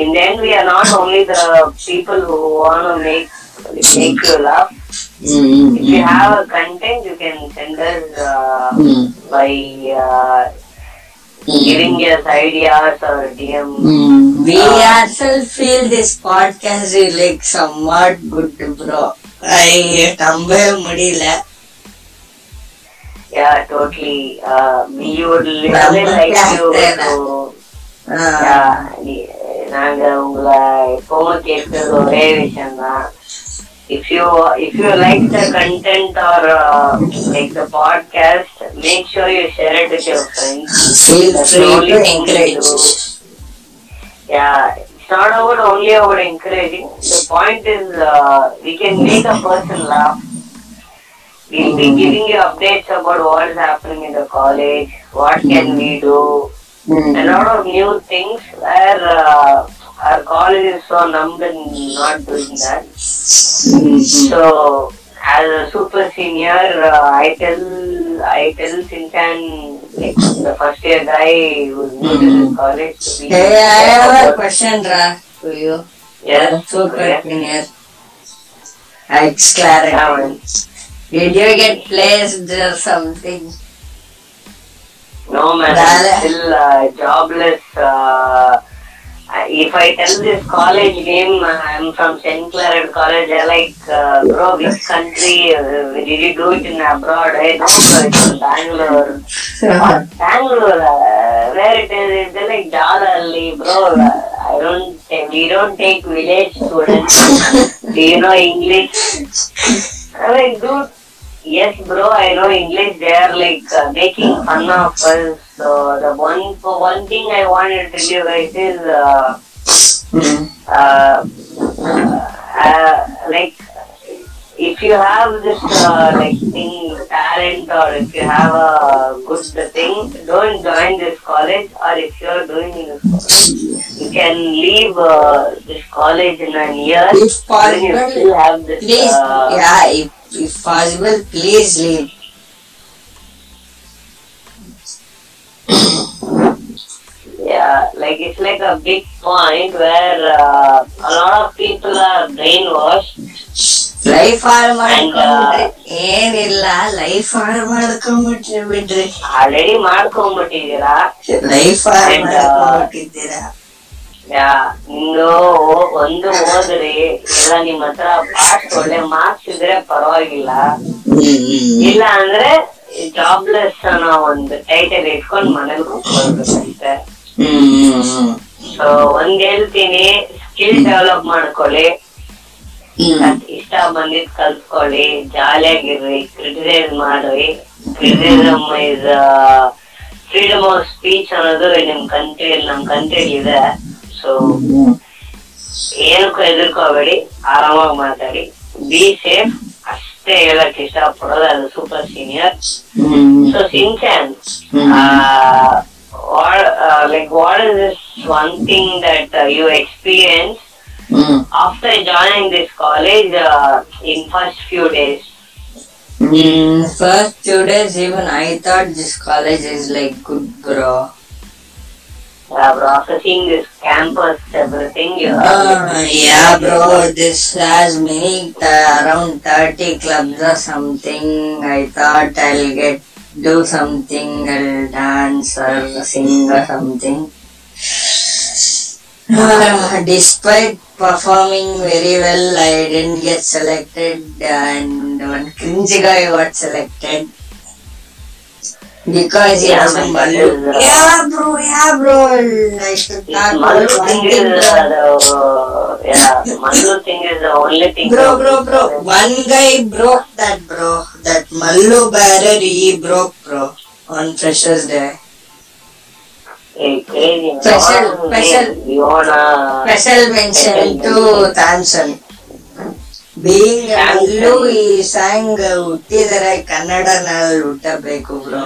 in the end, we are not only the people who want to make it makes you laugh. Mm, If you have a content, you can send us uh, mm, by uh, giving us ideas or DM. mm. We ourselves feel this podcast is like somewhat good, bro. I நம்பவே முடியல Yeah, totally. Uh, we would really like you to. Ah, Yeah, நீ- நாங்க உங்களை எப்பவும் கேட்கறது ஒரே விஷயம் தான் if you if you like the content or uh, like the podcast make sure you share it with your friends feel That's free to encourage. yeah it's not about only about encouraging the point is uh, we can make a person laugh we'll be giving you updates about what is happening in the college what can we do Mm. a lot of new things where uh, our college is so numb in not doing that. Mm. So as a super senior, uh, I tell I tell Sinchan like the first year guy who's new to this college to be Hey, I have a question, Ra, to you. yes, Super yes, senior. Ex clarity. yeah, man. Did you get placed or something? No man, Dale. I'm still uh, jobless. Uh, I- if I tell this college name, uh, I'm from St. Claret College. They're like, uh, bro, which country? Uh, did you do it in abroad? I know, bro, it's in Bangalore. What? Bangalore? Uh, where it is? It's like Jalahalli, bro. Uh, I don't. We don't take village students. do you know English? I'm like, dude. Yes, bro, I know English. They are like uh, making fun of us. So the one for one thing I wanted to tell you guys is uh, uh, uh, like if you have this uh, like thing talent or if you have a good thing, don't join this college. Or if you are doing this college, you can leave uh, this college in a year. If Then you still have this. please, uh, yeah, if, if possible, please leave. Yeah, like it's like a big point where uh, a lot of people are brainwashed. Life ಹಾಳು ಮಾಡ್ಕೊಂಡ್ರಿ ಏನಿಲ್ಲ life ಹಾಳು ಮಾಡ್ಕೊಂಡ್ಬಿಟ್ರಿ ಬಿಡ್ರಿ Already ಮಾಡ್ಕೊಂಡ್ಬಿಟ್ಟಿದ್ದೀರಾ life ಹಾಳು And, uh, ಮಾಡ್ಕೊಂಡ್ಬಿಟ್ಟಿದ್ದೀರಾ ಯಾ ಇನ್ನು ಒಂದು ಓದ್ರಿ ಇಲ್ಲ ನಿಮ್ ಹತ್ರ ಪಾಸ್ ಒಳ್ಳೆ ಮಾರ್ಕ್ಸ್ ಇದ್ರೆ ಪರವಾಗಿಲ್ಲ. ಇಲ್ಲ ಅಂದ್ರೆ ಜಾಬ್ಲೆಸ್ ಅನ್ನೋ ಒಂದು ಟೈಟಲ್ ಇಟ್ಕೊಂಡು ಮನೇಲಿ ಕೂತ್ಕೊಳ್ಬೇಕಷ್ಟೇ. ಸೊ ಒಂದ್ ಹೇಳ್ತೀನಿ ಸ್ಕಿಲ್ ಡೆವಲಪ್ ಮಾಡ್ಕೊಳ್ಳಿ. ಇಷ್ಟ ಬಂದಿದ್ ಕಲ್ತ್ಕೊಳ್ಳಿ ಜಾಲಿಯಾಗಿರ್ರಿ ಕ್ರಿಟಿಸೈಸ್ ಮಾಡ್ರಿ. Criticism is freedom of speech ಅನ್ನೋದು ನಿಮ್ ಕಂಟ್ರಿ ನಮ್ ಕಂಟ್ರಿಯಲ್ಲಿ ಇದೆ. ಸೊ ಏನಕ್ಕೂ ಹೆದರ್ಕೋಬೇಡಿ ಆರಾಮಾಗಿ ಮಾತಾಡಿ ಬಿ ಸೇಫ್ ಅಷ್ಟೇ ಹೇಳಕ್ ಇಷ್ಟಪಡೋದು ಅದು super senior so ಸಿನ್ಚಾನ್ like what is this one thing that you experience after joining this college uh, in first few days first two days even I thought this college is like good bro. uh, bro, after seeing this campus everything you Uh, yeah, bro. This has many uh, around thirty clubs or something. I thought I'll get do something. I'll dance or sing or something. Uh, despite performing very well, I didn't get selected, and one cringe guy got selected. Because he a uh, Yeah, bro. Yeah, bro. Should this talk Mallu thing thing, is uh, the, yeah Mallu thing is the only thing Bro, bro, bro. One guy broke that, bro. That Mallu barrier, he broke, bro. On Freshers Day. Hey, crazy. Special- special- you wanna Special mention to Thamson. Being a Mallu, he sang ಹುಟ್ಟಿದರೆ ಕನ್ನಡನಲ್ಲಿ ಹುಟ್ಟಬೇಕು bro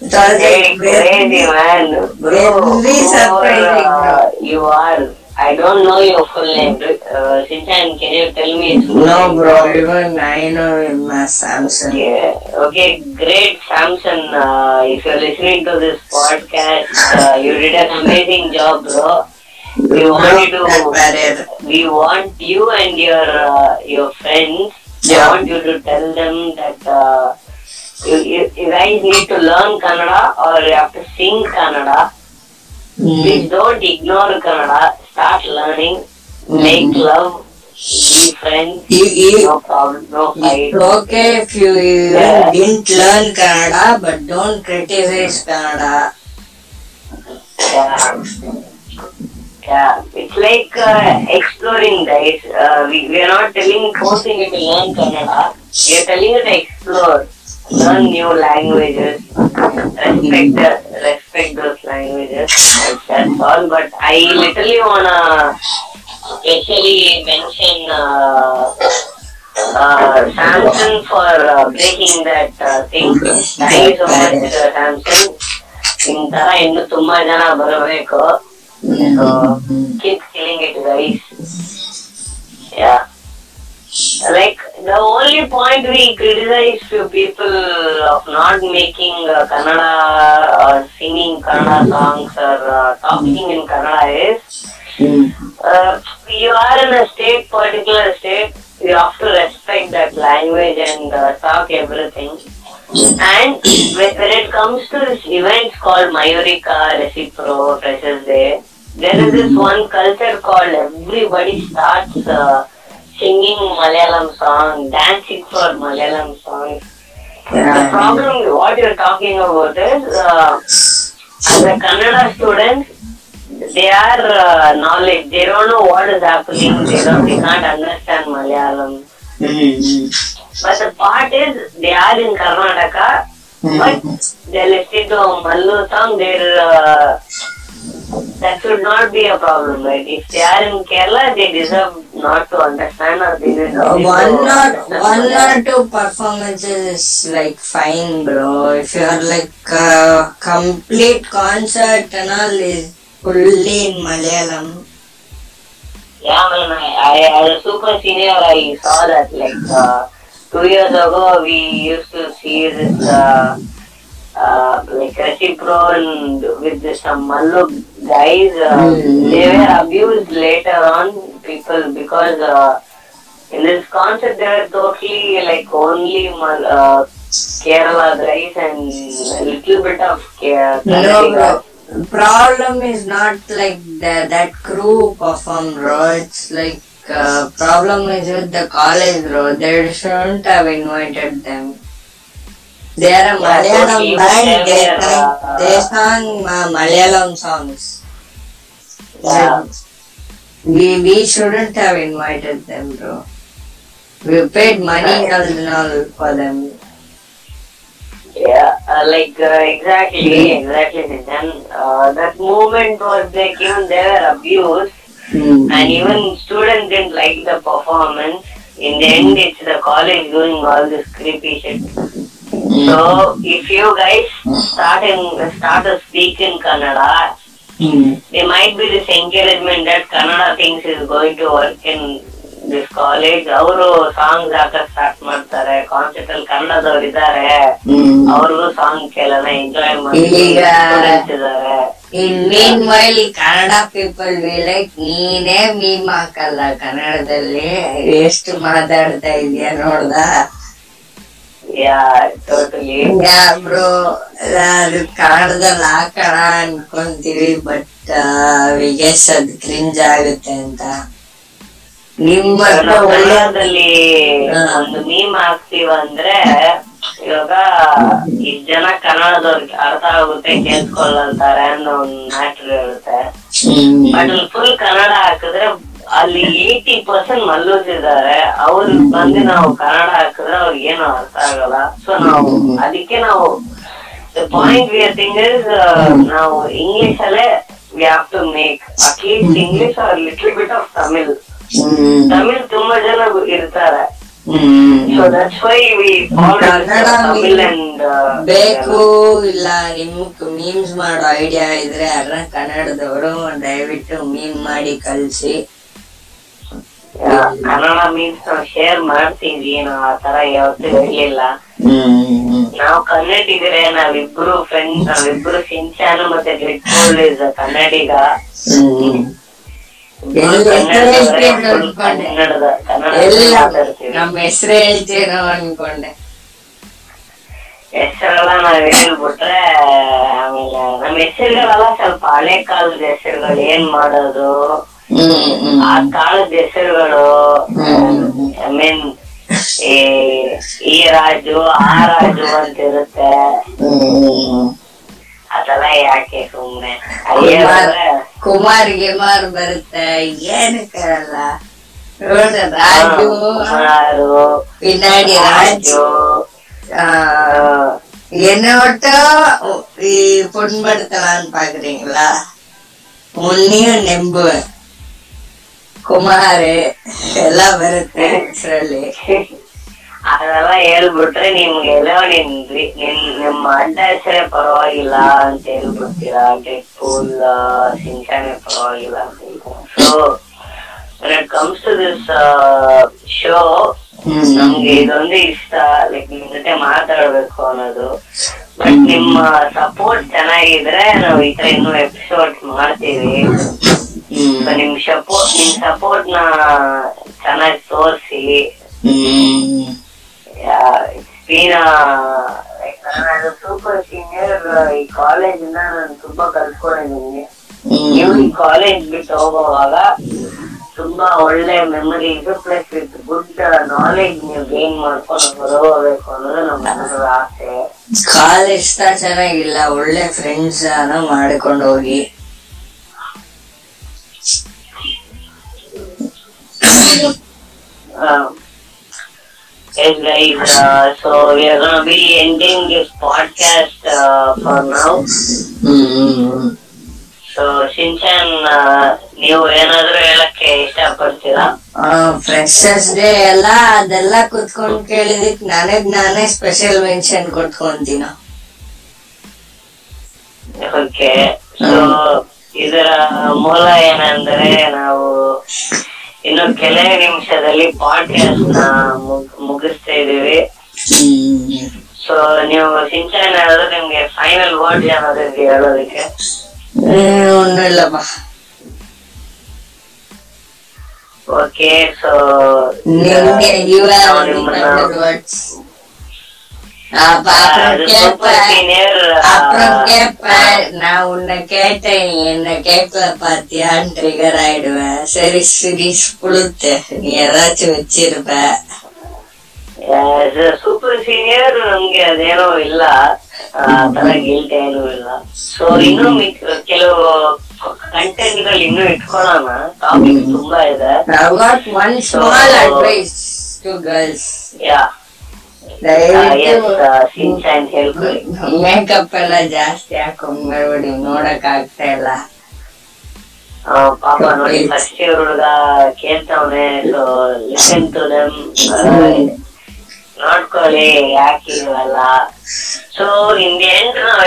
Was crazy man, bro. Very surprising, uh, you are. I don't know your full name. Uh, Sinchan, can you tell me No, bro. Even I know as Samson. Yeah. Okay, great, Samson. Uh, if you're listening to this podcast, uh, you did an amazing job, bro. we want you to we want you and your uh, your friends. Yeah. I want you to tell them that uh, you, you, you guys need to learn Kannada or you have to sing Kannada. Please don't ignore Kannada. Start learning. Make love. Be friends. You, you, No problem. No fight. it's okay if you Yeah. didn't learn Kannada, but don't criticize Kannada. Yeah. Yeah, it's like uh, exploring, guys. Uh, we, we are not telling, forcing you to learn Kannada. We are telling you to explore, learn new languages, respect the, respect those languages. That's, that's all. But I literally wanna especially mention uh, uh, Samson for uh, breaking that uh, thing. Thank you so much, uh, Samson. ಈ ತರ ಇನ್ನು ತುಂಬಾ ಜನ ಬರಬೇಕು so keep killing it guys yeah like the only point we criticize few people of not making uh, kannada or singing kannada songs or uh, talking in kannada is uh, you are in a state particular state you have to respect that language and uh, talk everything. And when, when it comes to this events called Mayurika, Recipro, Freshers Day, there is this one culture called everybody starts uh, singing Malayalam song, dancing for Malayalam songs. The problem, what you're talking about is, uh, as a Kannada students, they are uh, knowledge. They don't know what is happening. They don't. They can't understand Malayalam. But the part is, they are in Karnataka, but they listen to Mallu song. They're uh, that should not be a problem, right? If they are in Kerala, they deserve not to understand or they deserve one or one or two performances is like fine, bro. If you're like uh, complete concert and all is fully in Malayalam. Yeah, man, I, I, as a super senior, I saw that like uh, two years ago, we used to see this uh, uh, like Recipro and with some Mallu guys. Uh, Mm. They were abused later on, people, because uh, in this concert, they were totally like only Mal- uh, Kerala guys and a little bit of Ke- No, bro. Problem is not like the, that crew perform, bro. It's like uh, problem is with the college, bro. They shouldn't have invited them. They are Malayalam band. They, They were, sang- uh, they sang uh, Malayalam songs. Yeah. We we shouldn't have invited them, bro. We paid money and all for them. Yeah, uh, like uh, exactly, exactly. And uh, that movement was like even they were abused, and even students didn't like the performance. In the end, it's the college doing all this creepy shit. So if you guys start in start to speak in Kannada, there might be this encouragement that Kannada thinks is going to work in this college. ಅವರು songs ಹಾಕಕ್ start ಮಾಡ್ತಾರೆ concept ಅಲ್ಲಿ ಕನ್ನಡದವ್ರು ಇದ್ದಾರೆ ಅವ್ರಿಗೂ song ಕೇಳೋಣ enjoy ಮಾಡಿ ಈಗ- ಸ್ಟೂಡೆಂಟ್ಸ್ ಇದಾರೆ In meanwhile, Kannada people we like ನೀನೇ ಮೀಮ್ ಹಾಕಲ್ಲ ಕನ್ನಡದಲ್ಲಿ ಎಷ್ಟು ಮಾತಾಡ್ತಾ ಇದೀಯ ನೋಡ್ದ ಬ್ರೋ ಅದು ಕನ್ನಡದಲ್ಲಿ ಹಾಕೋಣ ಅನ್ಕೊಂತೀವಿ ಬಟ್ ವಿಗೆಸ್ ಅದು ಕ್ರಿಂಜ್ ಆಗುತ್ತೆ ಅಂತ. ನಿಮ್ಮ ಹತ್ರ ಒಳ್ಳೆ ಕನ್ನಡದಲ್ಲಿ ಹಾ. ಒಂದು ಮೀಮ್ ಹಾಕ್ತೀವ ಅಂದ್ರೆ ಇವಾಗ ಈ ಜನ ಕನ್ನಡದವ್ರಿಗೆ ಅರ್ಥ ಆಗುತ್ತೆ ಕೇಳ್ಕೊಳ್ಳಂತಾರೆ ಅನ್ನೋ ಒಂದು ಮ್ಯಾಟ್ರ್ ಇರುತ್ತೆ ಬಟ್ ಫುಲ್ ಕನ್ನಡ ಹಾಕಿದ್ರೆ ಅಲ್ಲಿ ಏಯ್ಟಿ ಪರ್ಸೆಂಟ್ ಮಲ್ಲೂಸ್ ಇದಾರೆ ಅವ್ರ ಬಂದು ನಾವು ಕನ್ನಡ ಹಾಕಿದ್ರೆ ಅವ್ರಿಗೆ ಏನು ಅರ್ಥ ಆಗಲ್ಲ. ಸೊ ನಾವು ಅದಕ್ಕೆ ನಾವು ಪಾಯಿಂಟ್ ವಿ ಥಿಂಗ್ ಇಸ್ ನಾವು ಇಂಗ್ಲಿಷ್ ಅಲ್ಲೇ we have to make at least English or little bit of Tamil Tamil ತುಂಬಾ ಜನ ಇರ್ತಾರೆ. So that's why we Kannada Tamil and ಬೇಕು ಇಲ್ಲ ನಿಮ್ಗ್ ಮೀಮ್ಸ್ ಮಾಡೋ ಐಡಿಯಾ ಇದ್ರೆ ಅದ್ರ ಕನ್ನಡದವರು ದಯವಿಟ್ಟು ಮೀಮ್ ಮಾಡಿ ಕಳ್ಸಿ ಕನ್ನಡ ಮೀನ್ಸ್ ನಾವು ಶೇರ್ ಮಾಡ್ತೀವಿ ನಾವು ಆ ತರ ಯಾವತ್ತೂ ಇರ್ಲಿಲ್ಲ. ನಾವು ಕನ್ನಡಿಗರೆ ನಾವಿಬ್ರು ಫ್ರೆಂಡ್ ನಾವಿಬ್ರು ಸಿಂಚಾನು ಮತ್ತೆ ಗ್ರಿಟ್ ಇಸ್ ಕನ್ನಡಿಗ. ನಮ್ಮ ಹೆಸರು ಅನ್ಕೊಂಡೆ ಹೆಸರೆಲ್ಲ ನಾವ್ ಹೇಳ್ಬಿಟ್ರೆ ಆಮೇಲೆ ನಮ್ ಹೆಸರುಗಳೆಲ್ಲ ಸ್ವಲ್ಪ ಹಳೆ ಕಾಲದ ಹೆಸರುಗಳು ಏನ್ ಮಾಡೋದು? ಆ ಕಾಲದ ಹೆಸರುಗಳು ಹ್ಮ್. ಐ ಮೀನ್ ಈ ಈ ರಾಜು ಆ ರಾಜು ಅಂತ ಇರುತ್ತೆ ಹ್ಮ್ ಅದೆಲ್ಲ ಯಾಕೆ ಸುಮ್ನೆ ಕುಮಾರ್ ಕುಮಾರ್ ಗಿಮಾರ್ ಬರುತ್ತೆ ಏನಕ್ಕಲ್ಲ ನೋಡ್ರಿ ರಾಜು ಕುಮಾರು பின்னாடி ராஜ் ರಾಜು ஆ, என்ன மட்டும் இ- புண்படுத்தலாம்னு பாக்குறீங்களா உன்னையும் நம்புவேன் குமாரு எல்லாம் வருது சொல்லி ಅದೆಲ್ಲ ಹೇಳ್ಬಿಟ್ರೆ ನಿಮ್ಗೆ ಎಲ್ಲೋ ನಿನ್ ರಿ- ನಿನ್ ನಿಮ್ಮ ಅಡ್ಡ ಹೆಸರೇ ಪರವಾಗಿಲ್ಲ ಅಂತ ಹೇಳ್ಬಿಡ್ತೀರಾ ಡೆಡ್ಪೂಲ್ ಸಿಂಚಾನೆ ಪರವಾಗಿಲ್ಲ so when it comes to this show ನಮ್ಗೆ ಇದೊಂದೇ ಇಷ್ಟ. ಲೈಕ್ ನಿಮ್ ಜೊತೆ ಮಾತಾಡ್ಬೇಕು ಅನ್ನೋದು. ಬಟ್ ನಿಮ್ಮ ಸಪೋರ್ಟ್ ಚೆನ್ನಾಗಿದ್ರೆ ನಾವು ಈ ತರ ಇನ್ನೂ ಎಪಿಸೋಡ್ ಮಾಡ್ತೀವಿ. ನಿಮ್ ಸಪೋರ್ಟ್ ನಿಮ್ ಸಪೋರ್ಟ್ನ ಚೆನ್ನಾಗಿ ತೋರಿಸಿ. ನಾನು ಸೂಪರ್ ಸೀನಿಯರ್ ಈ ಕಾಲೇಜ್ ಇಂದ ನಾನು ತುಂಬಾ ಕಲ್ತ್ಕೊಂಡಿದ್ದೀನಿ. ನೀವು ಈ ಕಾಲೇಜ್ ಬಿಟ್ಟು ಹೋಗುವಾಗ ತುಂಬಾ ಒಳ್ಳೆ memories plus with good knowledge ನೀವು ಗೇನ್ ಮಾಡ್ಕೊಂಡು ಹೊರಗೋಗ್ಬೇಕು ಅನ್ನೋದು ನಮ್ಮ ಆಸೆ ಕಾಲೇಜ್ ತ ಚೆನ್ನಾಗಿಲ್ಲ ಒಳ್ಳೆ ಫ್ರೆಂಡ್ಸ್ ಮಾಡ್ಕೊಂಡು ಹೋಗಿ Um, yes, guys. Uh, so we are gonna be ending this podcast uh, for now. Hmm So Shinchan ನೀವು ಏನಾದ್ರೂ ಹೇಳಕ್ಕೆ ಇಷ್ಟಪಡ್ತೀರಾ? ಫ್ರೆಶರ್ಸ್ ಡೇ ಎಲ್ಲ ಅದೆಲ್ಲ ಕುತ್ಕೊಂಡ್ ಕೇಳಿದಕ್ ನಾನೇ ನಾನೇ ಸ್ಪೆಷಲ್ ಮೆನ್ಷನ್ ಕೊಟ್ಕೊಂತೀನ. ಓಕೆ ಸೊ ಇದರ ಮೂಲ ಏನಂದ್ರೆ ನಾವು ಇನ್ನು ಕೆಲವೇ ನಿಮಿಷದಲ್ಲಿ ಪಾಡ್ಕಾಸ್ಟ್ನ ಮುಗಿಸ್ತಾ ಇದೀವಿ ಸೊ ನೀವು ಸಿಂಚನ್ ಹೇಳಿದ್ರೆ ನಿಮ್ಗೆ ಫೈನಲ್ ವರ್ಡ್ ಏನಾದ್ರು ಹೇಳೋದಕ್ಕೆ? ஒன்றும் இல்லைப்பா ஓகே ஸோ அப்புறம் கேட்ப நான் உன்னை கேட்டேன். நீ என்ன கேட்கல பாத்தியான்னு ஆயிடுவேன் சரி சுரீஷ் புளுத்து ஏதாச்சும் வச்சிருப்ப. சூப்பர் சீனியர் நமக்கு அது ஏனோ இல்லை. ತರ ಗಿಲ್ಟ್ ಏನೂ ಇಲ್ಲ ಸೊ ಇನ್ನು ಕೆಲವು ಕಂಟೆಂಟ್ಗಳು ಇನ್ನೂ ಇಟ್ಕೊಳ್ಳೋಣ. ಟಾಪಿಕ್ ತುಂಬಾ ಇದೆ. One small advice to girls yeah. Makeup ಎಲ್ಲ ಜಾಸ್ತಿ ಹಾಕೊಂಡ್ ಬರ್ಬೇಡಿ ನೋಡಕ್ ಆಗ್ತಾ ಇಲ್ಲ. ಆ, ಪಾಪ ನೋಡಿ ಫಸ್ಟ್ ಇಯರ್ ಹುಡುಗ ಕೇಳ್ತಾವನೆ ಸೊ ಲಿಸನ್ ಟು ದಮ್ ನೋಡ್ಕೊಳ್ಳಿ ಯಾಕೆ ಇವೆಲ್ಲ ಸೊ ಇಂದ ಎಂಟು ನಾವು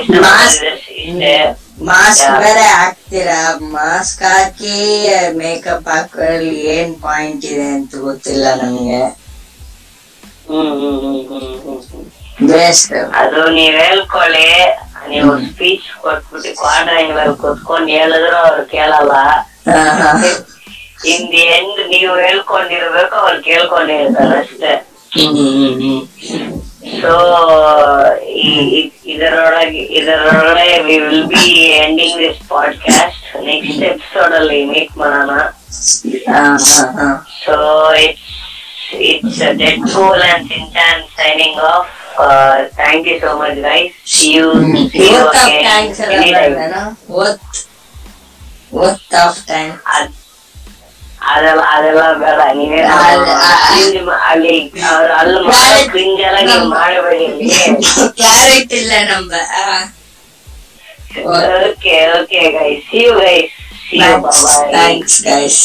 ಇಷ್ಟೇ ಮಾಸ್ಕ್. ಬೇರೆ ಹಾಕ್ತೀರಾ? ಮಾಸ್ಕ್ ಹಾಕಿ ಮೇಕಪ್ ಹಾಕೋದ್ರಲ್ಲಿ ಏನ್ ಪಾಯಿಂಟ್ ಇದೆ ಅಂತ ಗೊತ್ತಿಲ್ಲ ನಮ್ಗೆ. ಹ್ಮ್. ಅದು ನೀವ್ ಹೇಳ್ಕೊಳ್ಳಿ ನೀವು ಸ್ಪೀಚ್ ಕೊಟ್ಬಿಟ್ಟು ಕ್ವಾಡ್ರಂಗ್ಲಲ್ಲಿ ಕುತ್ಕೊಂಡ್ ಹೇಳಿದ್ರು ಅವ್ರು ಕೇಳಲ್ಲ. ಇಂದ ಎಂಡ್ ನೀವು ಹೇಳ್ಕೊಂಡಿರ್ಬೇಕು ಅವ್ರು ಕೇಳ್ಕೊಂಡಿರ್ತಾರೆ ಅಷ್ಟೇ. ಸೊ ಇದರೊಳಗೆ ಇದರೊಳಗೆ we will be ending this podcast next episode ಅಲ್ಲಿ ಮೀಟ್ ಮಾಡೋಣ so it's it's dead cool and ಸಿಂಚಾನ್ signing off thank you so much guys C U C you oath of thanks ಎಲ್ಲ ಓತ್ ಓತ್ of thanks ಅದ್- ಅದೆಲ್ಲ ಅದೆಲ್ಲ ಬೇಡ ನೀವೇ ಅಲ್ಲ, ಆ- ಅಲ್ಲಿ ಅವ್ರು ಅಲ್ಲಿ Clarity. ಕ್ರಿಂಜ್ ಎಲ್ಲ ನೀವು ಮಾಡಬೇಡಿ ಇಲ್ಲಿ ಕ್ಲಾರಿಟಿ ಇಲ್ಲ ನಮ್ಮ okay okay guys C you guys C you bye thanks guys